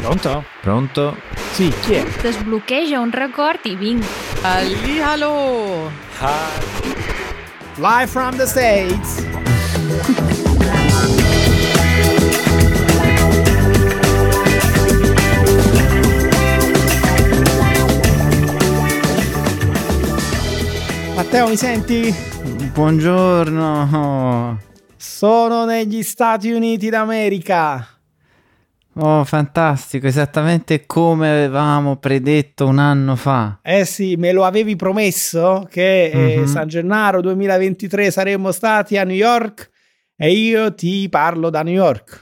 Pronto? Pronto? Sì, chi è? Desbloqueja un record i vinc. Hallihallo! Live from the States. Matteo, mi senti? Buongiorno. Sono negli Stati Uniti d'America. Oh, fantastico, esattamente come avevamo predetto un anno fa. Eh sì, me lo avevi promesso che eh, Mhm. San Gennaro 2023 saremmo stati a New York e io ti parlo da New York.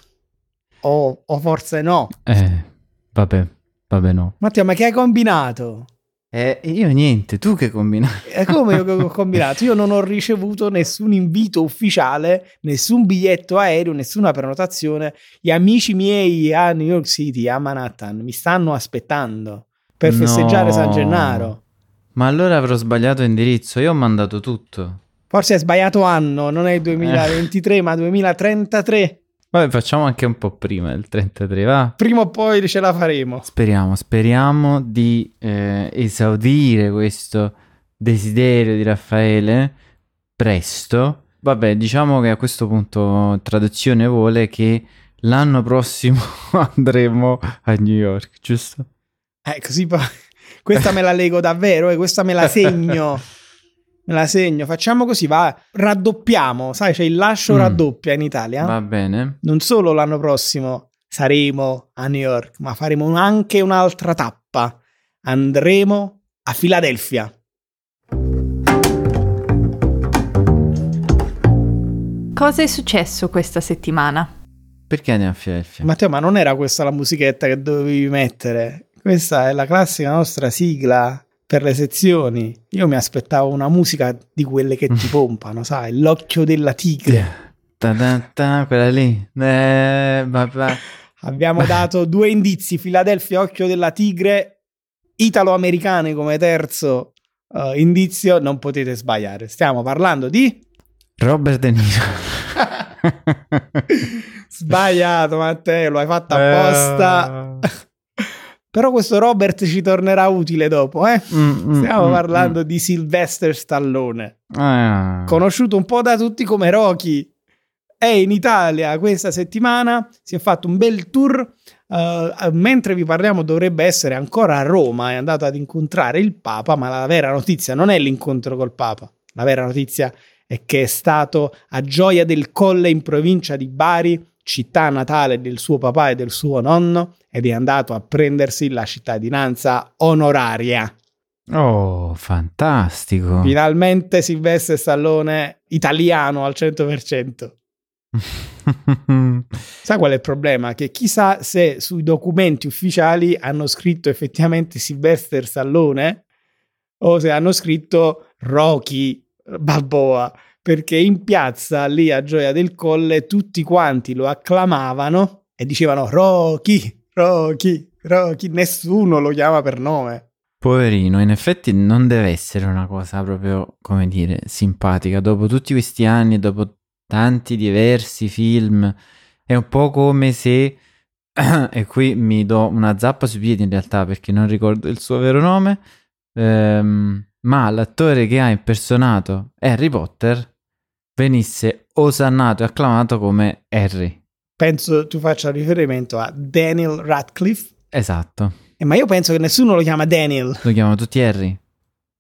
O, o forse no. Eh, vabbè, vabbè no. Matteo, ma che hai combinato? Eh, io niente, tu che combini? E come io che ho combinato? Io non ho ricevuto nessun invito ufficiale, nessun biglietto aereo, nessuna prenotazione. Gli amici miei a New York City, a Manhattan, mi stanno aspettando per festeggiare No. San Gennaro. Ma allora avrò sbagliato indirizzo, io ho mandato tutto. Forse hai sbagliato anno, non è il 2023, ma 2033. Vabbè, facciamo anche un po' prima del 33, va? Prima o poi ce la faremo. Speriamo, speriamo di eh, esaudire questo desiderio di Raffaele presto. Vabbè, diciamo che a questo punto traduzione vuole che l'anno prossimo andremo a New York, giusto? Eh, così poi. Questa me la leggo davvero, e questa me la segno. Me la segno. Facciamo così, va. Raddoppiamo, sai, c'è il lascio Mm. raddoppia in Italia. Va bene. Non solo l'anno prossimo saremo a New York, ma faremo anche un'altra tappa. Andremo a Filadelfia. Cosa è successo questa settimana? Perché andiamo a Filadelfia? Matteo, ma non era questa la musichetta che dovevi mettere? Questa è la classica nostra sigla per le sezioni. Io mi aspettavo una musica di quelle che ti pompano, sai? L'occhio della tigre. Ta ta ta, quella lì. Eh. Abbiamo dato due indizi: Filadelfia, occhio della tigre, italo-americane come terzo eh, indizio. Non potete sbagliare. Stiamo parlando di. Robert De Niro. Sbagliato, Matteo, lo hai fatto apposta. Eh. Però questo Robert ci tornerà utile dopo, eh? Mm, mm, Stiamo mm, parlando di Sylvester Stallone, mm. Ah. conosciuto un po' da tutti come Rocky. È in Italia questa settimana, si è fatto un bel tour. eh, mentre vi parliamo, dovrebbe essere ancora a Roma. È andato ad incontrare il Papa. Ma la vera notizia non è l'incontro col Papa. La vera notizia è che è stato a Gioia del Colle in provincia di Bari, città natale del suo papà e del suo nonno, ed è andato a prendersi la cittadinanza onoraria. Oh, fantastico. Finalmente Silvestre Stallone italiano al 100%. Sai qual è il problema? Che chissà se sui documenti ufficiali hanno scritto effettivamente Sylvester Stallone o se hanno scritto Rocky Balboa, perché in piazza lì a Gioia del Colle tutti quanti lo acclamavano e dicevano Rocky, Rocky, Rocky, nessuno lo chiama per nome. Poverino, in effetti non deve essere una cosa proprio, come dire, simpatica. Dopo tutti questi anni, dopo tanti diversi film, è un po' come se, e qui mi do una zappa sui piedi in realtà perché non ricordo il suo vero nome, ehm, ma l'attore che ha impersonato Harry Potter venisse osannato e acclamato come Harry. Penso tu faccia riferimento a Daniel Radcliffe, Esatto, eh, ma io penso che nessuno lo chiama Daniel. lo chiamano tutti Harry.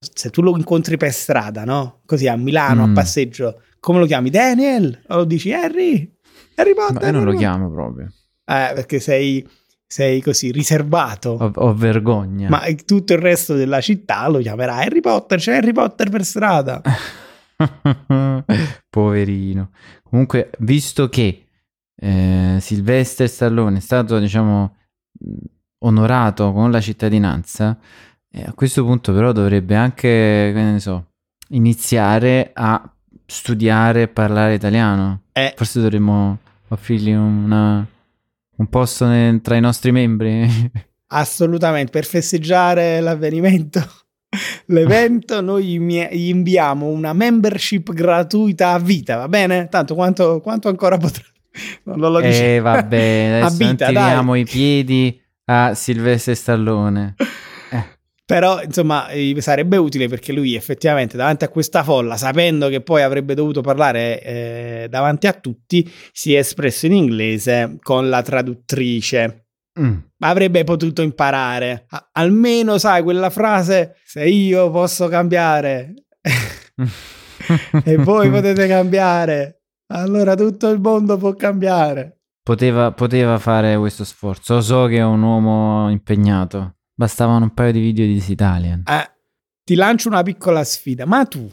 se tu lo incontri per strada, no? Così a Milano, Mm. a passeggio, come lo chiami? Daniel? O lo dici Harry? Harry Potter? Ma io non lo chiamo proprio. Eh, perché sei, sei così riservato. ho, ho vergogna. Ma tutto il resto della città lo chiamerà Harry Potter, c'è Harry Potter per strada. Poverino. Comunque, visto che eh, Sylvester Stallone è stato, diciamo, mh, onorato con la cittadinanza, eh, a questo punto però dovrebbe anche, che ne so, iniziare a studiare e parlare italiano. Eh, Forse dovremmo offrirgli una- un posto ne- tra i nostri membri. assolutamente, per festeggiare l'avvenimento. L'evento noi gli inviamo una membership gratuita a vita, va bene? Tanto quanto, quanto ancora potrà. Non lo dice. Eh, A adesso vita, non tiriamo i piedi Ah, Silvestre Stallone. Però, insomma, eh, sarebbe utile perché lui effettivamente davanti a questa folla, sapendo che poi avrebbe dovuto parlare eh, davanti a tutti, si è espresso in inglese con la traduttrice. Mm. Avrebbe potuto imparare. A- almeno, sai, quella frase, se io posso cambiare e voi potete cambiare, allora tutto il mondo può cambiare. Poteva, poteva fare questo sforzo. So che è un uomo impegnato. Bastavano un paio di video di Italian. Eh, ti lancio una piccola sfida, ma tu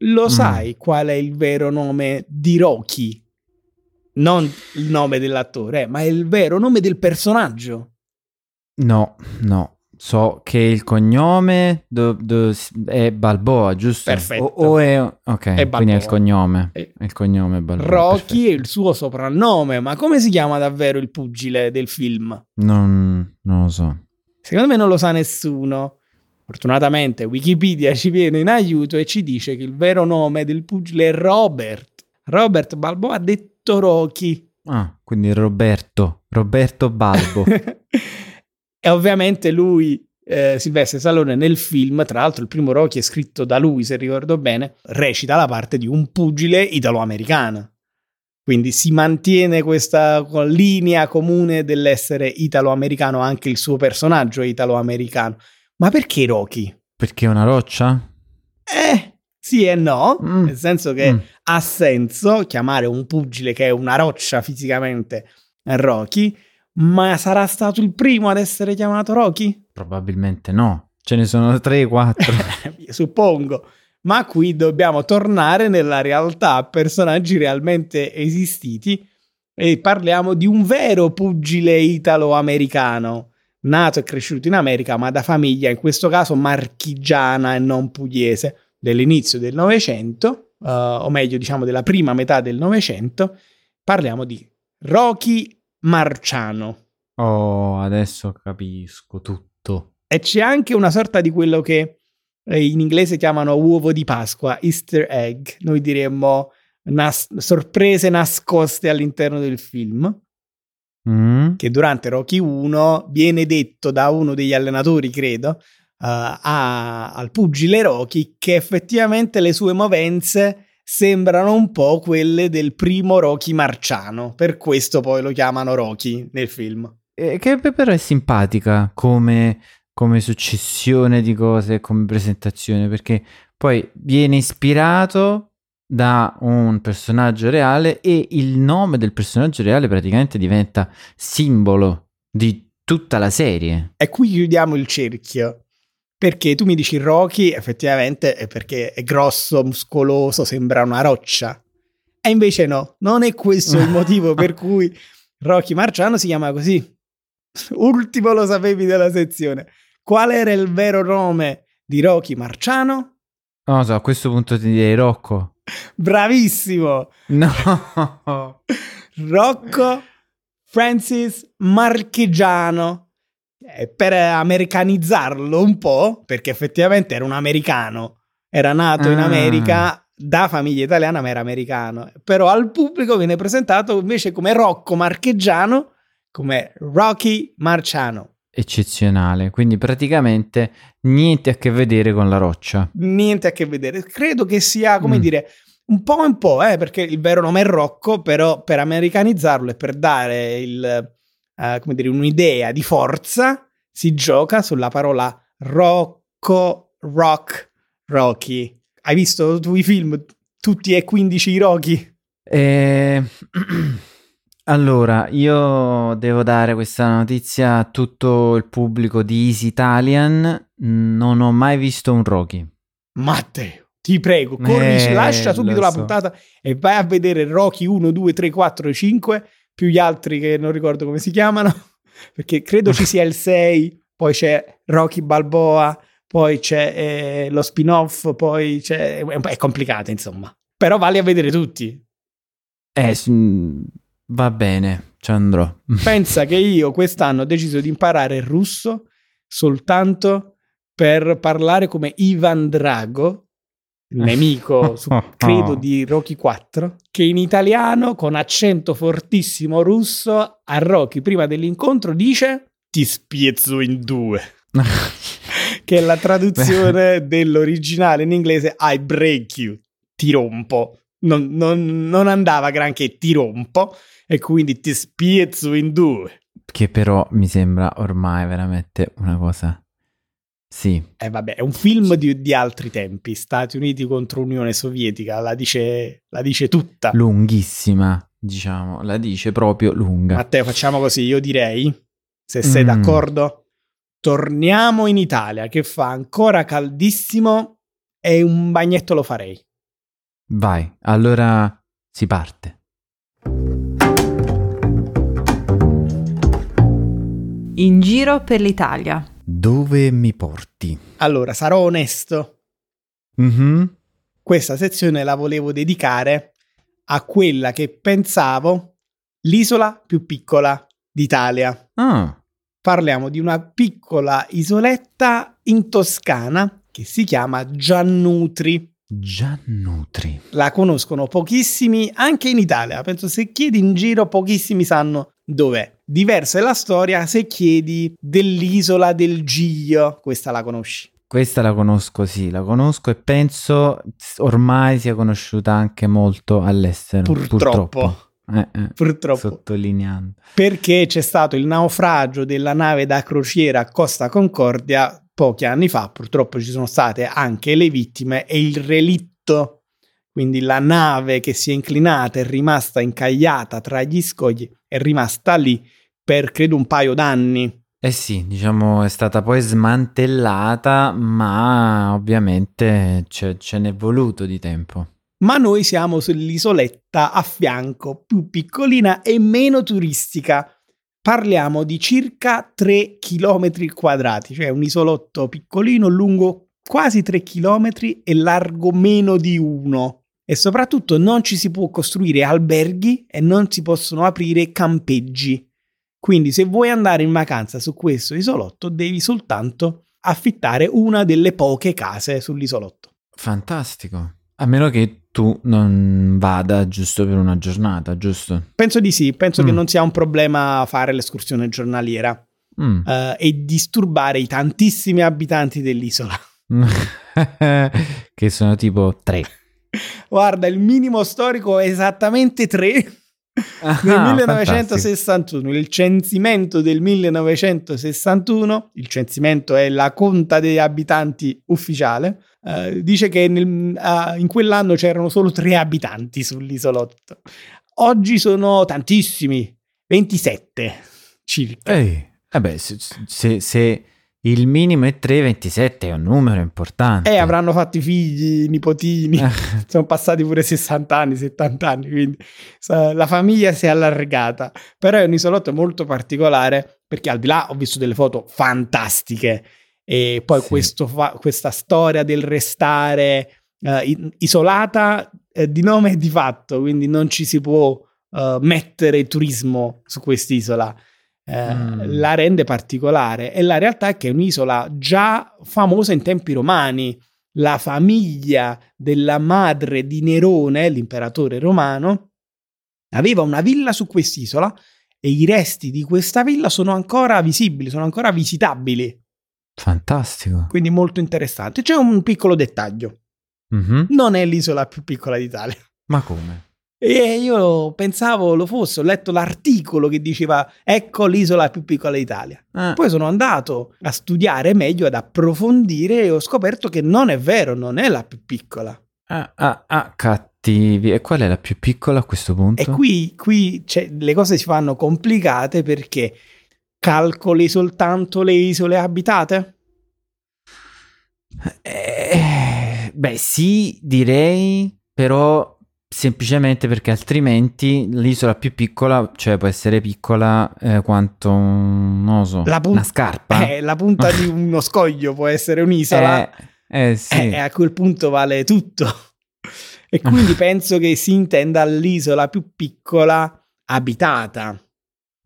lo Mm. sai qual è il vero nome di Rocky? Non il nome dell'attore, eh, ma è il vero nome del personaggio. No, no. So che il cognome do- do- è Balboa, giusto? Perfetto. O, o è... Ok, È quindi è il cognome. È il cognome Balboa. Rocky è perfetto. il suo soprannome, ma come si chiama davvero il pugile del film? Non, non lo so. Secondo me non lo sa nessuno. Fortunatamente Wikipedia ci viene in aiuto e ci dice che il vero nome del pugile è Robert. Robert Balboa detto Rocky. Ah, quindi Roberto. Roberto Balbo. e ovviamente lui, eh, Silvestre Stallone, nel film, tra l'altro il primo Rocky è scritto da lui, se ricordo bene, recita la parte di un pugile italo-americano. Quindi si mantiene questa linea comune dell'essere italo-americano, anche il suo personaggio è italo-americano. Ma perché Rocky? Perché è una roccia? Eh, sì e no, Mm. nel senso che Mm. Ha senso chiamare un pugile che è una roccia fisicamente Rocky, ma sarà stato il primo ad essere chiamato Rocky? Probabilmente no. Ce ne sono 3, 4. Suppongo. Ma qui dobbiamo tornare nella realtà, a personaggi realmente esistiti e parliamo di un vero pugile italo-americano, nato e cresciuto in America, ma da famiglia, in questo caso marchigiana e non pugliese, dell'inizio del Novecento, eh, o meglio diciamo della prima metà del Novecento, parliamo di Rocky Marciano. oh, adesso capisco tutto. E c'è anche una sorta di quello che eh, in inglese chiamano uovo di Pasqua, Easter egg, noi diremmo nas- sorprese nascoste all'interno del film, Mm? che durante Rocky 1 viene detto da uno degli allenatori, credo, a- al pugile Rocky che effettivamente le sue movenze sembrano un po' quelle del primo Rocky marciano, per questo poi lo chiamano Rocky nel film. Eh, che però è simpatica come, come successione di cose, come presentazione, perché poi viene ispirato da un personaggio reale e il nome del personaggio reale praticamente diventa simbolo di tutta la serie. E qui chiudiamo il cerchio. Perché tu mi dici Rocky, effettivamente è perché è grosso, muscoloso, sembra una roccia. E invece no, non è questo il motivo per cui Rocky Marciano si chiama così. Ultimo lo sapevi della sezione. Qual era il vero nome di Rocky Marciano? Non lo so, a questo punto ti direi Rocco. Bravissimo! No! Rocco Francis Marchigiano. Eh, per americanizzarlo un po', perché effettivamente era un americano, era nato in Ah. America da famiglia italiana, ma era americano. Però al pubblico viene presentato invece come Rocco Marchigiano, come Rocky Marciano. Eccezionale, quindi praticamente niente a che vedere con la roccia. Niente a che vedere. Credo che sia, come Mm. dire, un po' un po', eh, perché il vero nome è Rocco, però per americanizzarlo e per dare il, eh, come dire, un'idea di forza, si gioca sulla parola Rocco, Rock, Rocky. Hai visto tu i film? Tutti e 15 i Rocky? Eh, Allora, io devo dare questa notizia a tutto il pubblico di Easy Italian. Non ho mai visto un Rocky. Matteo, ti prego, corri, Eh, lascia subito lo la so. puntata e vai a vedere Rocky 1, 2, 3, 4, 5, più gli altri che non ricordo come si chiamano, perché credo ci sia il 6, poi c'è Rocky Balboa, poi c'è eh, lo spin-off, poi c'è... È, complicata, insomma. Però vale a vedere tutti. Eh, mm, va bene, ci andrò. Pensa che io quest'anno ho deciso di imparare il russo soltanto per parlare come Ivan Drago, nemico, su- credo, di Rocky 4, che in italiano, con accento fortissimo russo, a Rocky, prima dell'incontro, dice ti spiezzo in due, che è la traduzione dell'originale in inglese I break you, ti rompo. Non, non- non andava granché, ti rompo, e quindi ti spiezzo in due. che però mi sembra ormai veramente una cosa... Sì, E vabbè, è un film di, di altri tempi, Stati Uniti contro Unione Sovietica, la dice, la dice tutta. lunghissima, diciamo, la dice proprio lunga. Matteo, facciamo così, io direi, se sei Mm. d'accordo, torniamo in Italia che fa ancora caldissimo e un bagnetto lo farei. Vai, allora si parte. In giro per l'Italia. Dove mi porti? Allora, sarò onesto, Mhm. questa sezione la volevo dedicare a quella che pensavo l'isola più piccola d'Italia. Ah, Parliamo di una piccola isoletta in Toscana che si chiama Giannutri. Giannutri. La conoscono pochissimi anche in Italia. Penso se chiedi in giro pochissimi sanno dov'è. Diversa è la storia se chiedi dell'isola del Giglio. Questa la conosci. Questa la conosco, sì, la conosco e penso ormai sia conosciuta anche molto all'estero. Purtroppo. Eh, eh, Purtroppo. Sottolineando. Perché c'è stato il naufragio della nave da crociera Costa Concordia pochi anni fa. Purtroppo ci sono state anche le vittime e il relitto. Quindi la nave che si è inclinata è rimasta incagliata tra gli scogli, è rimasta lì per credo un paio d'anni. Eh sì, diciamo è stata poi smantellata, ma ovviamente ce, ce n'è voluto di tempo. Ma noi siamo sull'isoletta a fianco, più piccolina e meno turistica. Parliamo di circa 3 km quadrati, cioè un isolotto piccolino lungo quasi 3 km e largo meno di uno. E soprattutto non ci si può costruire alberghi e non si possono aprire campeggi. Quindi se vuoi andare in vacanza su questo isolotto devi soltanto affittare una delle poche case sull'isolotto. Fantastico. A meno che tu non vada giusto per una giornata, giusto? Penso di sì, penso che Mm. non sia un problema fare l'escursione giornaliera Mm. eh, e disturbare i tantissimi abitanti dell'isola. che sono tipo tre. Guarda, il minimo storico è esattamente 3 Ah, nel fantastico. 1961. Il censimento del 1961, il censimento è la conta degli abitanti ufficiale, eh, dice che nel- ah, in quell'anno c'erano solo 3 abitanti sull'isolotto. Oggi sono tantissimi, 27 circa. Ehi, vabbè, se, se- se il minimo è 3, 27 è un numero importante. E avranno fatto i figli, i nipotini, Eh, sono passati pure 60 anni, 70 anni, quindi la famiglia si è allargata. Però è un isolotto molto particolare perché al di là ho visto delle foto fantastiche e poi Sì. questo fa- questa storia del restare eh, i- isolata eh, di nome e di fatto, quindi non ci si può eh, mettere turismo su quest'isola. Eh, Mm. La rende particolare e la realtà è che è un'isola già famosa in tempi romani la famiglia della madre di Nerone, l'imperatore romano, aveva una villa su quest'isola e i resti di questa villa sono ancora visibili, sono ancora visitabili, Fantastico. quindi molto interessante. C'è un piccolo dettaglio, Mhm. non è l'isola più piccola d'Italia. Ma come? E io pensavo lo fosse, ho letto l'articolo che diceva ecco l'isola più piccola d'Italia. Eh, Poi sono andato a studiare meglio, ad approfondire e ho scoperto che non è vero, non è la più piccola. ah, ah, ah, cattivi. E qual è la più piccola a questo punto? E qui, qui c'è- le cose si fanno complicate perché calcoli soltanto le isole abitate? Eh, beh, sì, direi, però semplicemente perché altrimenti l'isola più piccola, cioè può essere piccola eh, quanto, non so, pun- una scarpa. Eh, la punta di uno scoglio può essere un'isola. Eh, eh, sì. Eh, e a quel punto vale tutto. E quindi penso che si intenda l'isola più piccola abitata.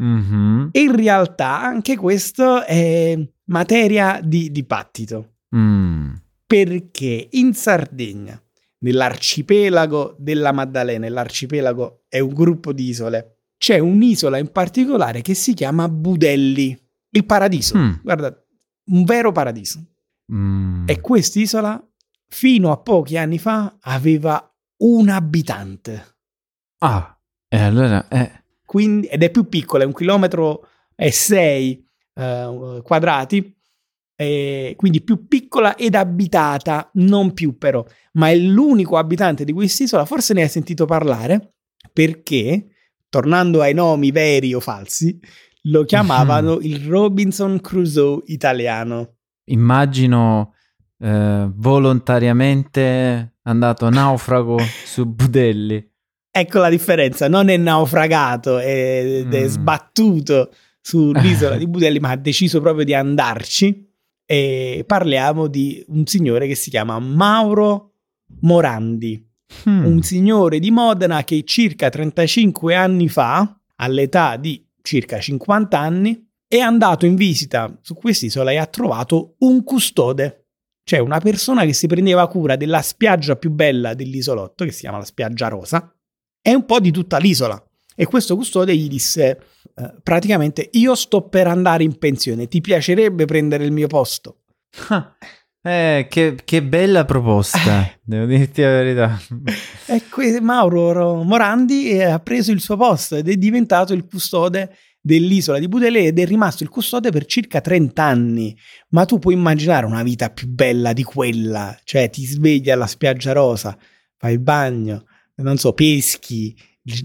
Mhm. In realtà anche questo è materia di dibattito. Mm. Perché in Sardegna, nell'arcipelago della Maddalena, e l'arcipelago è un gruppo di isole, c'è un'isola in particolare che si chiama Budelli. Il paradiso, Mm. guarda, un vero paradiso. Mm. E quest'isola, fino a pochi anni fa, aveva un abitante. Ah, e allora... Eh. Quindi, ed è più piccola, è un chilometro e sei eh, quadrati, e quindi più piccola ed abitata, non più però, ma è l'unico abitante di quest'isola, forse ne hai sentito parlare, perché, tornando ai nomi veri o falsi, lo chiamavano il Robinson Crusoe italiano. Immagino eh, volontariamente andato naufrago su Budelli. Ecco la differenza, non è naufragato ed è Mm. sbattuto sull'isola di Budelli, ma ha deciso proprio di andarci. E parliamo di un signore che si chiama Mauro Morandi, Mm. un signore di Modena che circa 35 anni fa, all'età di circa 50 anni, è andato in visita su quest'isola e ha trovato un custode, cioè una persona che si prendeva cura della spiaggia più bella dell'isolotto, che si chiama la spiaggia rosa, e un po' di tutta l'isola. E questo custode gli disse eh, praticamente io sto per andare in pensione, ti piacerebbe prendere il mio posto? Ah, eh, che, che bella proposta, devo dirti la verità. E que- Mauro Ro- Morandi eh, ha preso il suo posto ed è diventato il custode dell'isola di Budele ed è rimasto il custode per circa 30 anni. Ma tu puoi immaginare una vita più bella di quella, cioè ti svegli alla spiaggia rosa, fai il bagno, non so, peschi,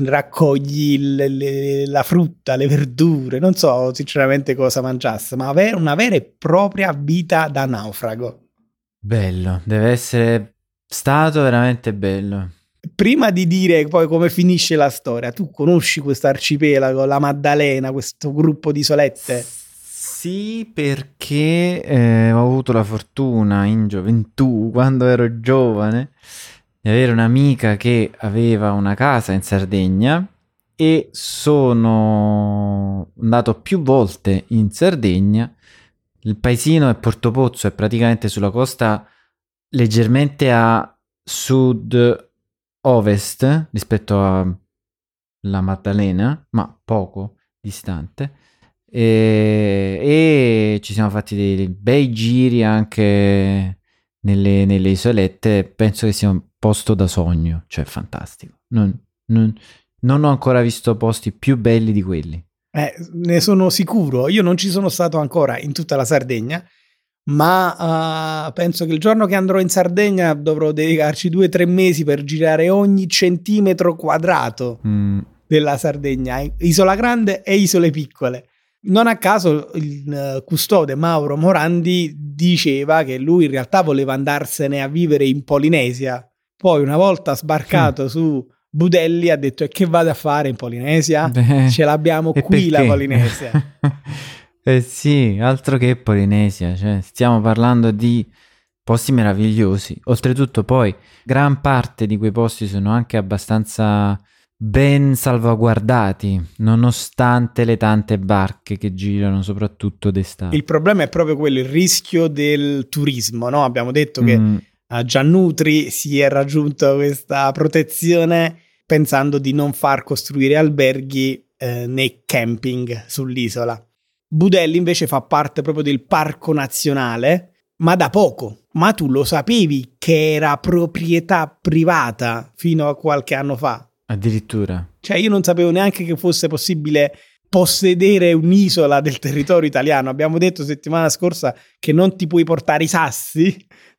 raccogli il- le- la frutta, le verdure, non so sinceramente cosa mangiasse, ma avere una vera e propria vita da naufrago. Bello, deve essere stato veramente bello. Prima di dire poi come finisce la storia, tu conosci questo arcipelago, la Maddalena, questo gruppo di isolette? Sì, perché eh, ho avuto la fortuna in gioventù, quando ero giovane, di avere un'amica che aveva una casa in Sardegna e sono andato più volte in Sardegna. Il paesino è Porto Pozzo, è praticamente sulla costa leggermente a sud-ovest rispetto alla Maddalena, ma poco distante. E, e ci siamo fatti dei, dei bei giri anche nelle, nelle isolette. Penso che sia un posto da sogno, cioè fantastico. Non, non- non ho ancora visto posti più belli di quelli. Eh, ne sono sicuro. Io non ci sono stato ancora in tutta la Sardegna, ma eh, penso che il giorno che andrò in Sardegna dovrò dedicarci due o tre mesi per girare ogni centimetro quadrato Mm, della Sardegna, isola grande e isole piccole. Non a caso il eh, custode Mauro Morandi diceva che lui in realtà voleva andarsene a vivere in Polinesia. Poi una volta sbarcato su Budelli ha detto e che vado a fare in Polinesia? beh, Ce l'abbiamo qui la perché? Polinesia. eh sì, altro che Polinesia, cioè stiamo parlando di posti meravigliosi. Oltretutto poi gran parte di quei posti sono anche abbastanza ben salvaguardati, nonostante le tante barche che girano, soprattutto d'estate. Il problema è proprio quello, il rischio del turismo, no? Abbiamo detto che Mm, a Giannutri si è raggiunta questa protezione pensando di non far costruire alberghi eh, nei camping sull'isola. Budelli invece fa parte proprio del parco nazionale, ma da poco. Ma tu lo sapevi che era proprietà privata fino a qualche anno fa? addirittura. Cioè io non sapevo neanche che fosse possibile possedere un'isola del territorio italiano. Abbiamo detto settimana scorsa che non ti puoi portare i sassi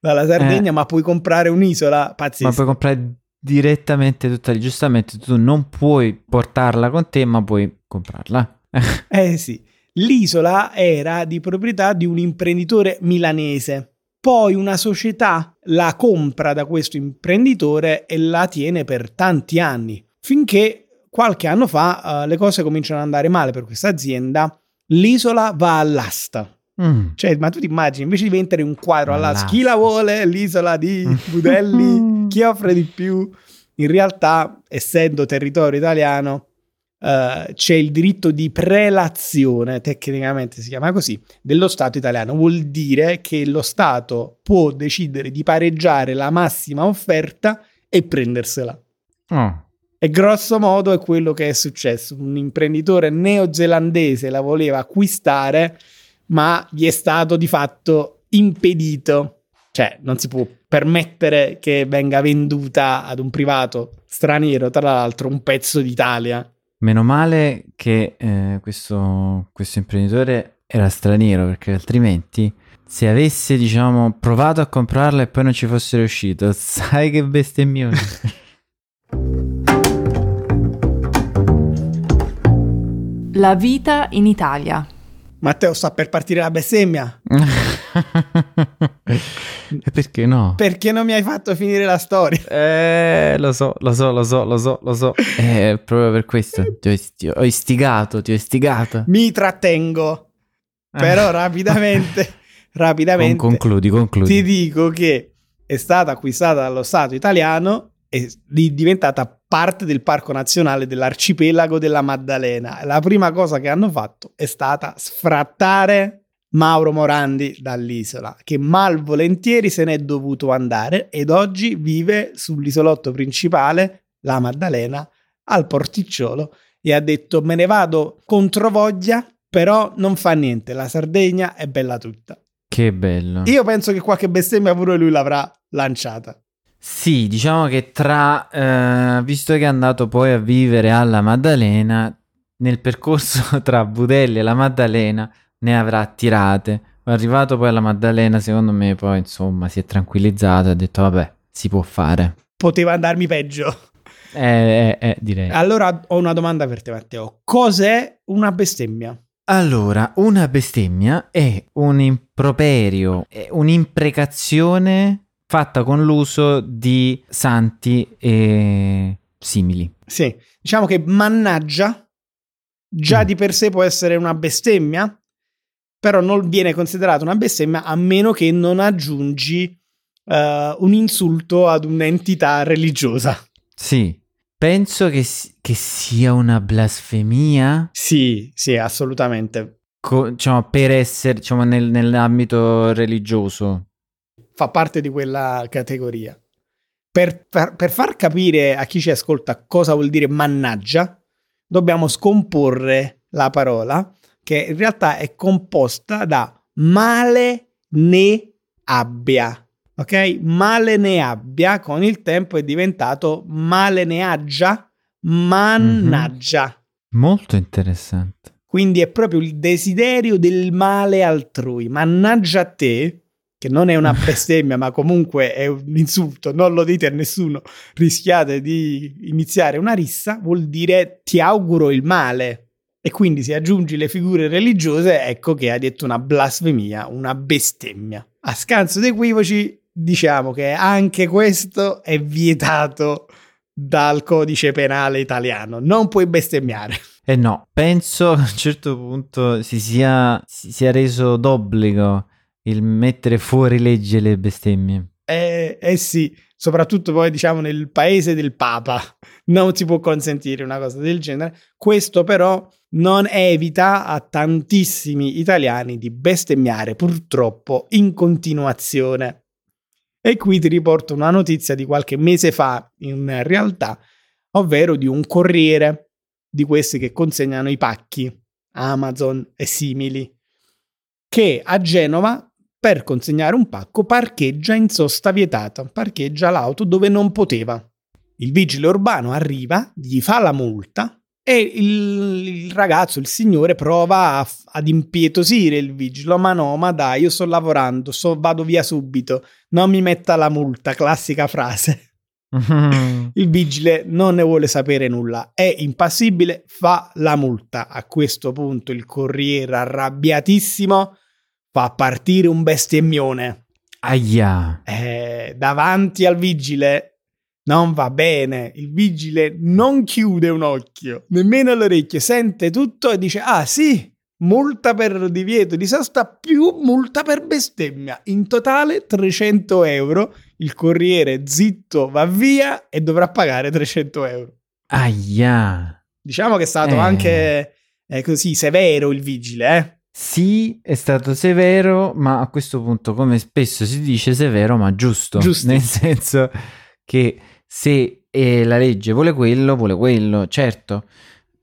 dalla Sardegna, Eh. ma puoi comprare un'isola Ma pazzesca. puoi comprare direttamente tutta lì. Giustamente tu non puoi portarla con te, ma puoi comprarla. Eh sì, l'isola era di proprietà di un imprenditore milanese. Poi una società la compra da questo imprenditore e la tiene per tanti anni, finché qualche anno fa eh, le cose cominciano ad andare male per questa azienda. L'isola va all'asta. Mm. Cioè, ma tu ti immagini, invece di vendere un quadro all'asta, All'asta. chi la vuole? L'isola di Budelli? chi offre di più? In realtà, essendo territorio italiano, eh, c'è il diritto di prelazione, tecnicamente si chiama così, dello Stato italiano. Vuol dire che lo Stato può decidere di pareggiare la massima offerta e prendersela. Oh, E grosso modo è quello che è successo. Un imprenditore neozelandese la voleva acquistare, ma gli è stato di fatto impedito. Cioè, non si può permettere che venga venduta ad un privato straniero, tra l'altro, un pezzo d'Italia. Meno male che eh, questo, questo imprenditore era straniero, perché altrimenti se avesse, diciamo, provato a comprarla e poi non ci fosse riuscito, sai che bestemmione. La vita in Italia. Matteo sta per partire la bestemmia. e perché no? Perché non mi hai fatto finire la storia? Eh, lo so, lo so, lo so, lo so, lo so. Eh, proprio per questo ti ho, isti- ho istigato, ti ho istigato. Mi trattengo. Però rapidamente, rapidamente Con- concludi, concludi. ti dico che è stata acquistata dallo Stato italiano di- diventata parte del Parco Nazionale dell'Arcipelago della Maddalena. La prima cosa che hanno fatto è stata sfrattare Mauro Morandi dall'isola, che malvolentieri se n'è dovuto andare ed oggi vive sull'isolotto principale, la Maddalena, al porticciolo e ha detto me ne vado contro voglia, però non fa niente, la Sardegna è bella tutta. Che bello. Io penso che qualche bestemmia pure lui l'avrà lanciata. Sì, diciamo che tra, eh, visto che è andato poi a vivere alla Maddalena, nel percorso tra Budelli e la Maddalena ne avrà tirate. Arrivato poi alla Maddalena, secondo me poi insomma si è tranquillizzato e ha detto vabbè, si può fare. Poteva andarmi peggio. Eh, eh, eh, direi. Allora ho una domanda per te, Matteo. Cos'è una bestemmia? Allora, una bestemmia è un improperio, è un'imprecazione fatta con l'uso di santi e simili. Sì, diciamo che mannaggia già Mm. di per sé può essere una bestemmia, però non viene considerata una bestemmia a meno che non aggiungi eh, un insulto ad un'entità religiosa. Sì, penso che, che sia una blasfemia, Sì, sì, assolutamente. co- diciamo, per essere diciamo, nel- nell'ambito religioso. Fa parte di quella categoria. Per, per- per far capire a chi ci ascolta cosa vuol dire mannaggia, dobbiamo scomporre la parola, che in realtà è composta da male ne abbia. Ok? Male ne abbia con il tempo è diventato male ne aggia, mannaggia. Molto interessante. Quindi è proprio il desiderio del male altrui. Mannaggia a te, che non è una bestemmia, ma comunque è un insulto, non lo dite a nessuno, rischiate di iniziare una rissa, vuol dire ti auguro il male. E quindi se aggiungi le figure religiose, ecco che hai detto una blasfemia, una bestemmia. A scanso di equivoci, diciamo che anche questo è vietato dal codice penale italiano. Non puoi bestemmiare. E no, penso a un certo punto si sia, si sia reso d'obbligo il mettere fuori legge le bestemmie. Eh, eh sì, soprattutto poi diciamo nel paese del Papa non si può consentire una cosa del genere. Questo però non evita a tantissimi italiani di bestemmiare purtroppo in continuazione. E qui ti riporto una notizia di qualche mese fa in realtà, ovvero di un corriere di questi che consegnano i pacchi, Amazon e simili, che a Genova per consegnare un pacco parcheggia in sosta vietata, parcheggia l'auto dove non poteva. Il vigile urbano arriva, gli fa la multa e il, il ragazzo, il signore, prova a- ad impietosire il vigile. Ma no, ma dai, io sto lavorando, so- vado via subito, non mi metta la multa, classica frase. Il vigile non ne vuole sapere nulla, è impassibile, fa la multa. A questo punto il corriere arrabbiatissimo fa partire un bestemmione. Aia. Eh, davanti al vigile non va bene. Il vigile non chiude un occhio, nemmeno l'orecchio, sente tutto e dice: Ah, sì, multa per divieto di sosta più multa per bestemmia. In totale 300 euro. Il corriere zitto va via e dovrà pagare 300 euro. Aia. Diciamo che è stato Eh. anche eh, così severo il vigile, eh. Sì, è stato severo, ma a questo punto, come spesso si dice, severo ma giusto. Giusto. Nel senso che se eh, la legge vuole quello, vuole quello, certo.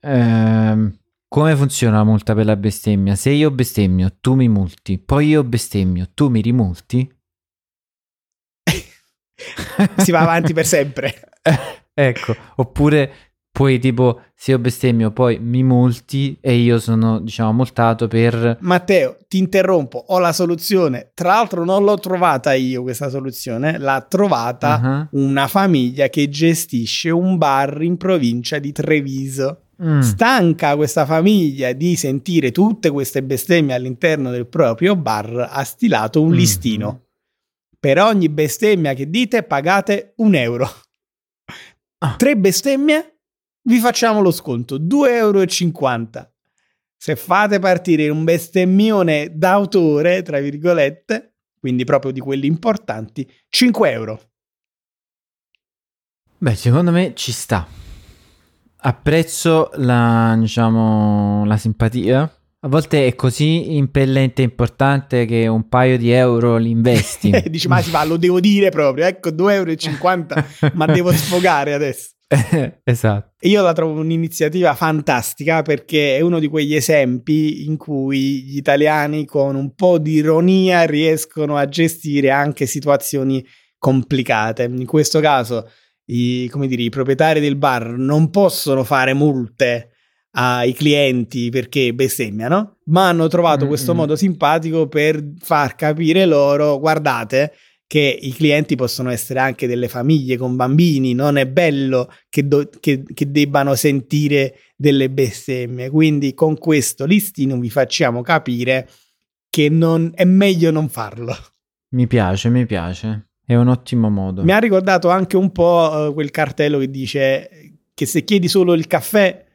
Ehm, come funziona la multa per la bestemmia? Se io bestemmio, tu mi multi, poi io bestemmio, tu mi rimulti? si va avanti per sempre. ecco, oppure poi tipo se io bestemmio poi mi multi e io sono diciamo multato per... Matteo, ti interrompo, ho la soluzione. Tra l'altro non l'ho trovata io questa soluzione, l'ha trovata uh-huh. una famiglia che gestisce un bar in provincia di Treviso. Mm. Stanca questa famiglia di sentire tutte queste bestemmie all'interno del proprio bar, ha stilato un mm. listino. Per ogni bestemmia che dite pagate un euro. Ah. Tre bestemmie, vi facciamo lo sconto, 2,50 euro. Se fate partire un bestemmione d'autore, tra virgolette, quindi proprio di quelli importanti, 5 euro. Beh, secondo me ci sta. Apprezzo la, diciamo, la simpatia a volte è così impellente e importante che un paio di euro li investi. Dici, ma si va, lo devo dire proprio, ecco 2,50 euro, ma devo sfogare adesso. esatto. Io la trovo un'iniziativa fantastica perché è uno di quegli esempi in cui gli italiani con un po' di ironia riescono a gestire anche situazioni complicate. In questo caso, i, dire, i proprietari del bar non possono fare multe ai clienti perché bestemmiano, ma hanno trovato mm-hmm. questo modo simpatico per far capire loro, guardate, che i clienti possono essere anche delle famiglie con bambini, non è bello che, do- che, che debbano sentire delle bestemmie. Quindi con questo listino vi facciamo capire che non, è meglio non farlo. Mi piace, mi piace. È un ottimo modo. Mi ha ricordato anche un po' uh, quel cartello che dice che se chiedi solo il caffè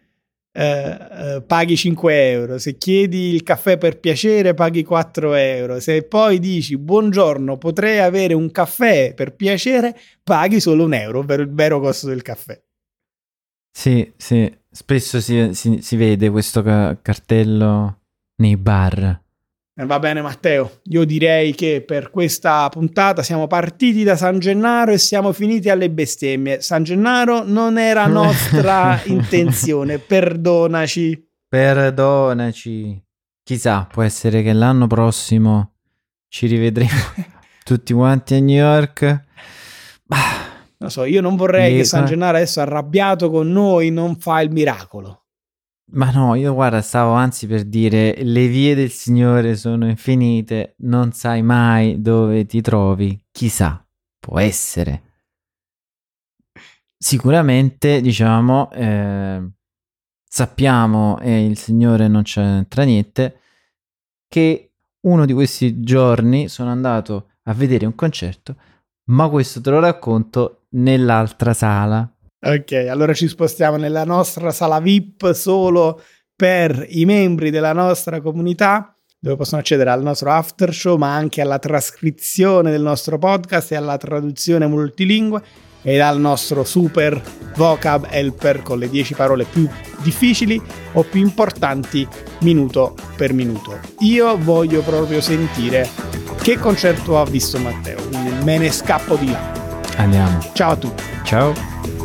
eh, eh, paghi 5 euro, se chiedi il caffè per piacere paghi 4 euro, se poi dici buongiorno potrei avere un caffè per piacere paghi solo un euro, ovvero il vero costo del caffè. Sì, sì, spesso si, si, si vede questo ca- cartello nei bar. Eh, va bene Matteo, io direi che per questa puntata siamo partiti da San Gennaro e siamo finiti alle bestemmie. San Gennaro non era nostra intenzione, perdonaci. Perdonaci. Chissà, può essere che l'anno prossimo ci rivedremo tutti quanti a New York. Non so, io non vorrei che San Gennaro adesso arrabbiato con noi non fa il miracolo. Ma no, io guarda, stavo anzi per dire, le vie del Signore sono infinite, non sai mai dove ti trovi, chissà, può essere. Sicuramente, diciamo, eh, sappiamo, e il Signore non c'entra niente, che uno di questi giorni sono andato a vedere un concerto, ma questo te lo racconto nell'altra sala. Ok, allora ci spostiamo nella nostra sala VIP solo per i membri della nostra comunità, dove possono accedere al nostro after show, ma anche alla trascrizione del nostro podcast e alla traduzione multilingue e al nostro super vocab helper con le 10 parole più difficili o più importanti minuto per minuto. Io voglio proprio sentire che concerto ha visto Matteo, me ne scappo di là. Andiamo. Ciao a tutti. Ciao.